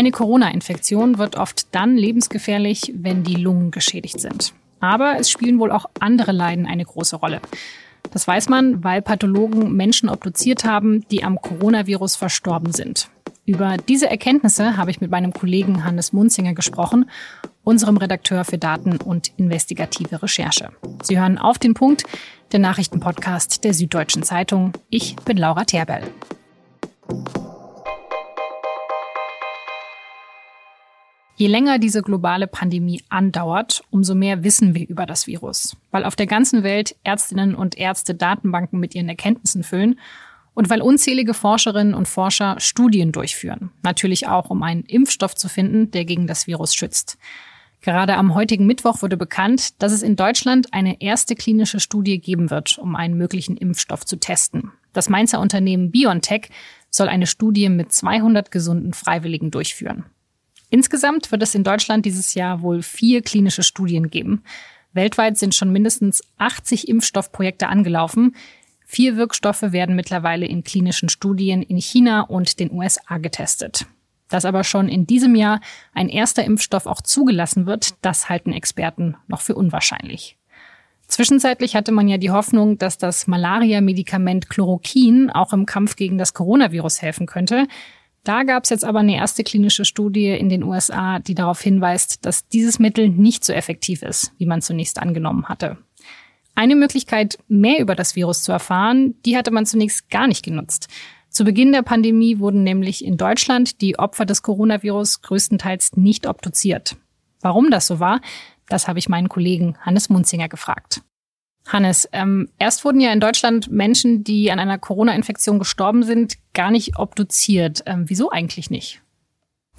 Eine Corona-Infektion wird oft dann lebensgefährlich, wenn die Lungen geschädigt sind. Aber es spielen wohl auch andere Leiden eine große Rolle. Das weiß man, weil Pathologen Menschen obduziert haben, die am Coronavirus verstorben sind. Über diese Erkenntnisse habe ich mit meinem Kollegen Hannes Munzinger gesprochen, unserem Redakteur für Daten und investigative Recherche. Sie hören auf den Punkt, der Nachrichtenpodcast der Süddeutschen Zeitung. Ich bin Laura Terbell. Je länger diese globale Pandemie andauert, umso mehr wissen wir über das Virus, weil auf der ganzen Welt Ärztinnen und Ärzte Datenbanken mit ihren Erkenntnissen füllen und weil unzählige Forscherinnen und Forscher Studien durchführen, natürlich auch um einen Impfstoff zu finden, der gegen das Virus schützt. Gerade am heutigen Mittwoch wurde bekannt, dass es in Deutschland eine erste klinische Studie geben wird, um einen möglichen Impfstoff zu testen. Das Mainzer Unternehmen BioNTech soll eine Studie mit 200 gesunden Freiwilligen durchführen. Insgesamt wird es in Deutschland dieses Jahr wohl vier klinische Studien geben. Weltweit sind schon mindestens 80 Impfstoffprojekte angelaufen. Vier Wirkstoffe werden mittlerweile in klinischen Studien in China und den USA getestet. Dass aber schon in diesem Jahr ein erster Impfstoff auch zugelassen wird, das halten Experten noch für unwahrscheinlich. Zwischenzeitlich hatte man ja die Hoffnung, dass das Malaria-Medikament Chloroquin auch im Kampf gegen das Coronavirus helfen könnte. Da gab es jetzt aber eine erste klinische Studie in den USA, die darauf hinweist, dass dieses Mittel nicht so effektiv ist, wie man zunächst angenommen hatte. Eine Möglichkeit, mehr über das Virus zu erfahren, die hatte man zunächst gar nicht genutzt. Zu Beginn der Pandemie wurden nämlich in Deutschland die Opfer des Coronavirus größtenteils nicht obduziert. Warum das so war, das habe ich meinen Kollegen Hannes Munzinger gefragt. Hannes, ähm, erst wurden ja in Deutschland Menschen, die an einer Corona-Infektion gestorben sind, gar nicht obduziert. Ähm, wieso eigentlich nicht?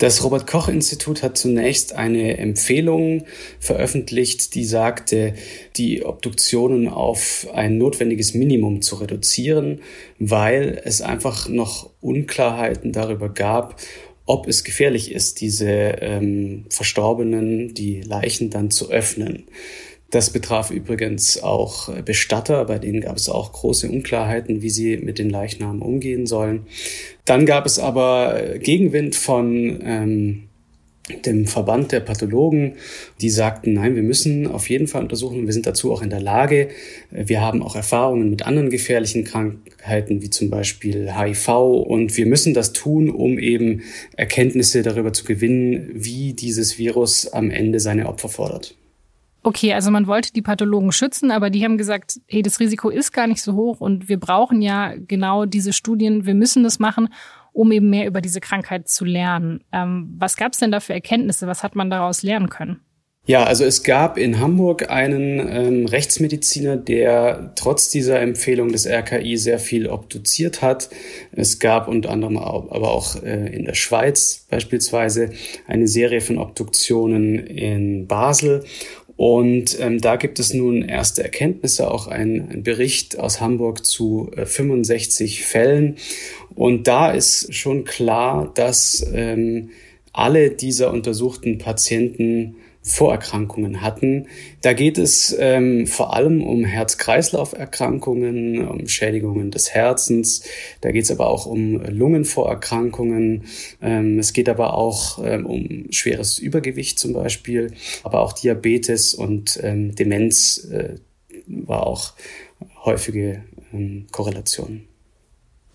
Das Robert Koch Institut hat zunächst eine Empfehlung veröffentlicht, die sagte, die Obduktionen auf ein notwendiges Minimum zu reduzieren, weil es einfach noch Unklarheiten darüber gab, ob es gefährlich ist, diese ähm, Verstorbenen, die Leichen dann zu öffnen. Das betraf übrigens auch Bestatter, bei denen gab es auch große Unklarheiten, wie sie mit den Leichnamen umgehen sollen. Dann gab es aber Gegenwind von ähm, dem Verband der Pathologen, die sagten, nein, wir müssen auf jeden Fall untersuchen, wir sind dazu auch in der Lage. Wir haben auch Erfahrungen mit anderen gefährlichen Krankheiten, wie zum Beispiel HIV, und wir müssen das tun, um eben Erkenntnisse darüber zu gewinnen, wie dieses Virus am Ende seine Opfer fordert. Okay, also man wollte die Pathologen schützen, aber die haben gesagt, hey, das Risiko ist gar nicht so hoch und wir brauchen ja genau diese Studien, wir müssen das machen, um eben mehr über diese Krankheit zu lernen. Ähm, was gab es denn da für Erkenntnisse? Was hat man daraus lernen können? Ja, also es gab in Hamburg einen ähm, Rechtsmediziner, der trotz dieser Empfehlung des RKI sehr viel obduziert hat. Es gab unter anderem auch, aber auch äh, in der Schweiz beispielsweise eine Serie von Obduktionen in Basel. Und ähm, da gibt es nun erste Erkenntnisse, auch ein, ein Bericht aus Hamburg zu äh, 65 Fällen. Und da ist schon klar, dass ähm, alle dieser untersuchten Patienten Vorerkrankungen hatten. Da geht es ähm, vor allem um Herz-Kreislauf-Erkrankungen, um Schädigungen des Herzens. Da geht es aber auch um Lungenvorerkrankungen. Ähm, es geht aber auch ähm, um schweres Übergewicht zum Beispiel, aber auch Diabetes und ähm, Demenz äh, war auch häufige ähm, Korrelation.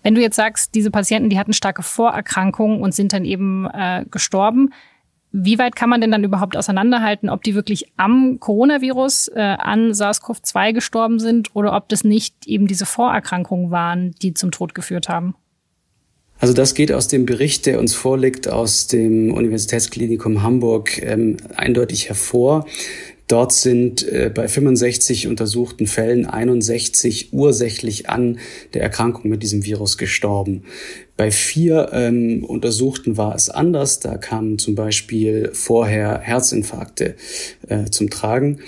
Wenn du jetzt sagst, diese Patienten, die hatten starke Vorerkrankungen und sind dann eben äh, gestorben, wie weit kann man denn dann überhaupt auseinanderhalten, ob die wirklich am Coronavirus, äh, an SARS-CoV-2 gestorben sind oder ob das nicht eben diese Vorerkrankungen waren, die zum Tod geführt haben? Also das geht aus dem Bericht, der uns vorliegt, aus dem Universitätsklinikum Hamburg ähm, eindeutig hervor. Dort sind äh, bei 65 untersuchten Fällen 61 ursächlich an der Erkrankung mit diesem Virus gestorben. Bei vier ähm, Untersuchten war es anders. Da kamen zum Beispiel vorher Herzinfarkte äh, zum Tragen.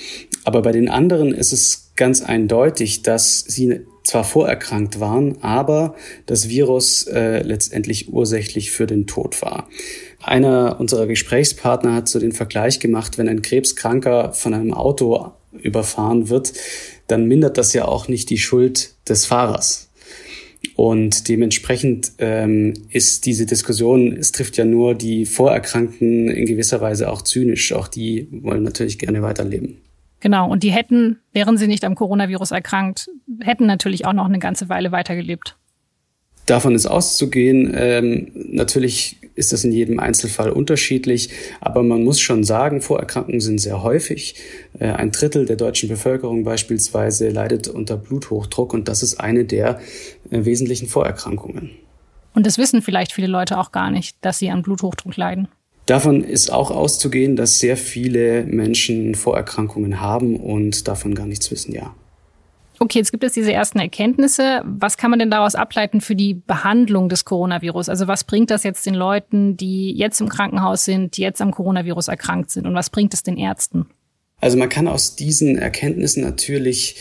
Aber bei den anderen ist es ganz eindeutig, dass sie zwar vorerkrankt waren, aber das Virus äh, letztendlich ursächlich für den Tod war. Einer unserer Gesprächspartner hat so den Vergleich gemacht, wenn ein Krebskranker von einem Auto überfahren wird, dann mindert das ja auch nicht die Schuld des Fahrers. Und dementsprechend ähm, ist diese Diskussion, es trifft ja nur die Vorerkrankten in gewisser Weise auch zynisch. Auch die wollen natürlich gerne weiterleben. Genau, und die hätten, wären sie nicht am Coronavirus erkrankt, hätten natürlich auch noch eine ganze Weile weitergelebt. Davon ist auszugehen. Ähm, natürlich ist das in jedem Einzelfall unterschiedlich, aber man muss schon sagen, Vorerkrankungen sind sehr häufig. Äh, ein Drittel der deutschen Bevölkerung beispielsweise leidet unter Bluthochdruck und das ist eine der äh, wesentlichen Vorerkrankungen. Und das wissen vielleicht viele Leute auch gar nicht, dass sie an Bluthochdruck leiden. Davon ist auch auszugehen, dass sehr viele Menschen Vorerkrankungen haben und davon gar nichts wissen, ja. Okay, jetzt gibt es diese ersten Erkenntnisse. Was kann man denn daraus ableiten für die Behandlung des Coronavirus? Also was bringt das jetzt den Leuten, die jetzt im Krankenhaus sind, die jetzt am Coronavirus erkrankt sind? Und was bringt es den Ärzten? Also man kann aus diesen Erkenntnissen natürlich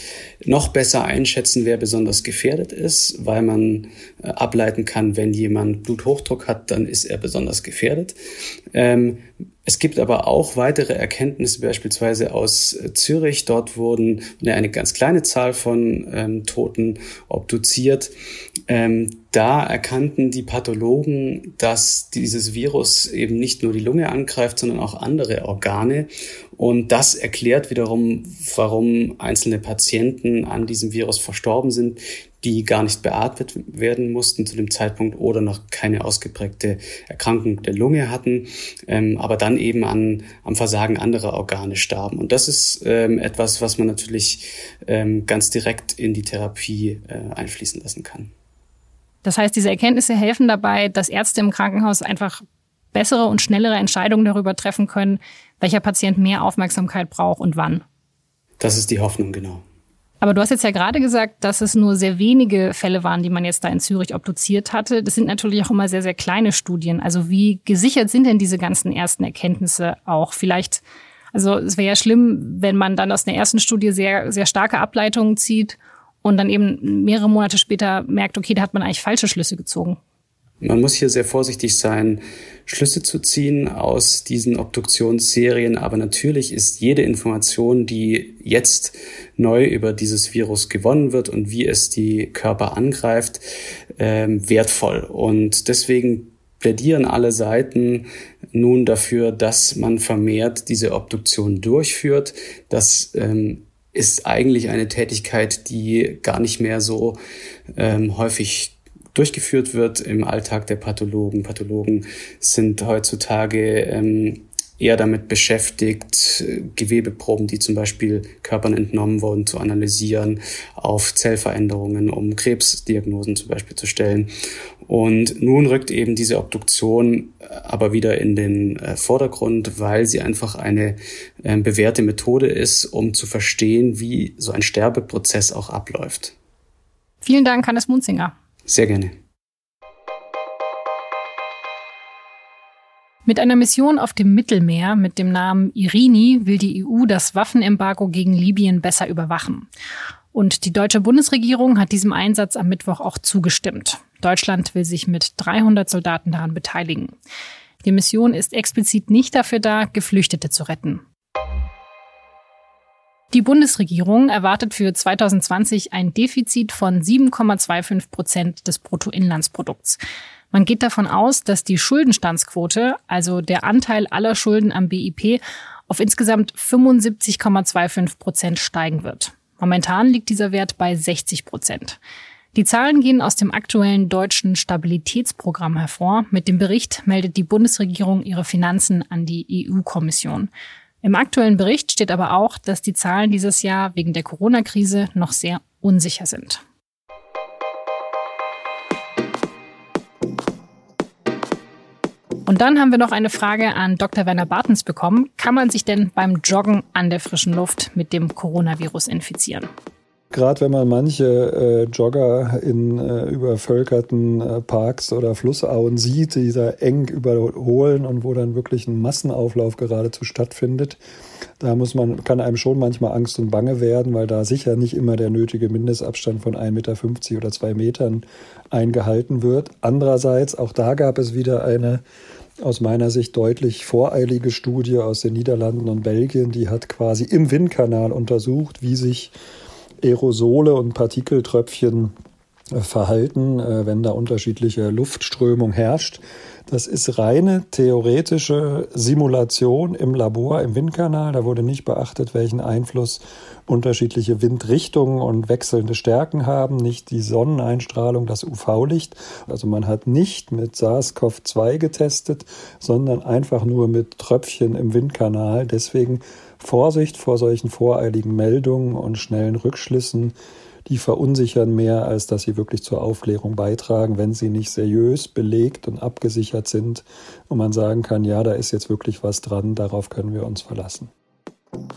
noch besser einschätzen, wer besonders gefährdet ist, weil man äh, ableiten kann, wenn jemand Bluthochdruck hat, dann ist er besonders gefährdet. Ähm, es gibt aber auch weitere Erkenntnisse, beispielsweise aus äh, Zürich. Dort wurden eine ganz kleine Zahl von ähm, Toten obduziert. Ähm, da erkannten die Pathologen, dass dieses Virus eben nicht nur die Lunge angreift, sondern auch andere Organe. Und das erklärt wiederum, warum einzelne Patienten an diesem Virus verstorben sind, die gar nicht beatmet werden mussten zu dem Zeitpunkt oder noch keine ausgeprägte Erkrankung der Lunge hatten, ähm, aber dann eben an, am Versagen anderer Organe starben. Und das ist ähm, etwas, was man natürlich ähm, ganz direkt in die Therapie äh, einfließen lassen kann. Das heißt, diese Erkenntnisse helfen dabei, dass Ärzte im Krankenhaus einfach bessere und schnellere Entscheidungen darüber treffen können, welcher Patient mehr Aufmerksamkeit braucht und wann. Das ist die Hoffnung, genau. Aber du hast jetzt ja gerade gesagt, dass es nur sehr wenige Fälle waren, die man jetzt da in Zürich obduziert hatte. Das sind natürlich auch immer sehr, sehr kleine Studien. Also wie gesichert sind denn diese ganzen ersten Erkenntnisse auch? Vielleicht, also es wäre ja schlimm, wenn man dann aus einer ersten Studie sehr, sehr starke Ableitungen zieht und dann eben mehrere Monate später merkt, okay, da hat man eigentlich falsche Schlüsse gezogen. Man muss hier sehr vorsichtig sein, Schlüsse zu ziehen aus diesen Obduktionsserien. Aber natürlich ist jede Information, die jetzt neu über dieses Virus gewonnen wird und wie es die Körper angreift, ähm, wertvoll. Und deswegen plädieren alle Seiten nun dafür, dass man vermehrt diese Obduktion durchführt. Das ähm, ist eigentlich eine Tätigkeit, die gar nicht mehr so ähm, häufig durchgeführt wird im Alltag der Pathologen. Pathologen sind heutzutage ähm, eher damit beschäftigt, Gewebeproben, die zum Beispiel Körpern entnommen wurden, zu analysieren, auf Zellveränderungen, um Krebsdiagnosen zum Beispiel zu stellen. Und nun rückt eben diese Obduktion äh, aber wieder in den äh, Vordergrund, weil sie einfach eine äh, bewährte Methode ist, um zu verstehen, wie so ein Sterbeprozess auch abläuft. Vielen Dank, Hannes Munzinger. Sehr gerne. Mit einer Mission auf dem Mittelmeer mit dem Namen Irini will die EU das Waffenembargo gegen Libyen besser überwachen. Und die deutsche Bundesregierung hat diesem Einsatz am Mittwoch auch zugestimmt. Deutschland will sich mit 300 Soldaten daran beteiligen. Die Mission ist explizit nicht dafür da, Geflüchtete zu retten. Die Bundesregierung erwartet für 2020 ein Defizit von 7,25 Prozent des Bruttoinlandsprodukts. Man geht davon aus, dass die Schuldenstandsquote, also der Anteil aller Schulden am BIP, auf insgesamt 75,25 Prozent steigen wird. Momentan liegt dieser Wert bei 60 Prozent. Die Zahlen gehen aus dem aktuellen deutschen Stabilitätsprogramm hervor. Mit dem Bericht meldet die Bundesregierung ihre Finanzen an die EU-Kommission. Im aktuellen Bericht steht aber auch, dass die Zahlen dieses Jahr wegen der Corona-Krise noch sehr unsicher sind. Und dann haben wir noch eine Frage an Dr. Werner Bartens bekommen. Kann man sich denn beim Joggen an der frischen Luft mit dem Coronavirus infizieren? Gerade wenn man manche äh, Jogger in äh, übervölkerten äh, Parks oder Flussauen sieht, die da eng überholen und wo dann wirklich ein Massenauflauf geradezu stattfindet, da muss man, kann einem schon manchmal Angst und Bange werden, weil da sicher nicht immer der nötige Mindestabstand von 1,50 Meter oder 2 Metern eingehalten wird. Andererseits, auch da gab es wieder eine aus meiner Sicht deutlich voreilige Studie aus den Niederlanden und Belgien, die hat quasi im Windkanal untersucht, wie sich Aerosole und Partikeltröpfchen verhalten, äh, wenn da unterschiedliche Luftströmung herrscht. Das ist reine theoretische Simulation im Labor im Windkanal. Da wurde nicht beachtet, welchen Einfluss unterschiedliche Windrichtungen und wechselnde Stärken haben, nicht die Sonneneinstrahlung, das UV-Licht. Also man hat nicht mit SARS-CoV-2 getestet, sondern einfach nur mit Tröpfchen im Windkanal. Deswegen Vorsicht vor solchen voreiligen Meldungen und schnellen Rückschlüssen die verunsichern mehr, als dass sie wirklich zur Aufklärung beitragen, wenn sie nicht seriös belegt und abgesichert sind und man sagen kann, ja, da ist jetzt wirklich was dran, darauf können wir uns verlassen.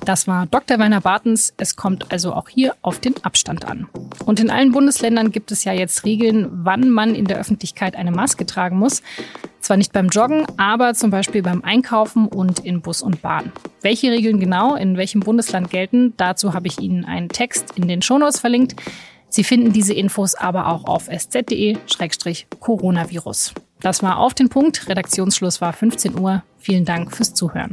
Das war Dr. Werner Bartens. Es kommt also auch hier auf den Abstand an. Und in allen Bundesländern gibt es ja jetzt Regeln, wann man in der Öffentlichkeit eine Maske tragen muss. Zwar nicht beim Joggen, aber zum Beispiel beim Einkaufen und in Bus und Bahn. Welche Regeln genau in welchem Bundesland gelten, dazu habe ich Ihnen einen Text in den Shownotes verlinkt. Sie finden diese Infos aber auch auf sz.de-coronavirus. Das war auf den Punkt. Redaktionsschluss war 15 Uhr. Vielen Dank fürs Zuhören.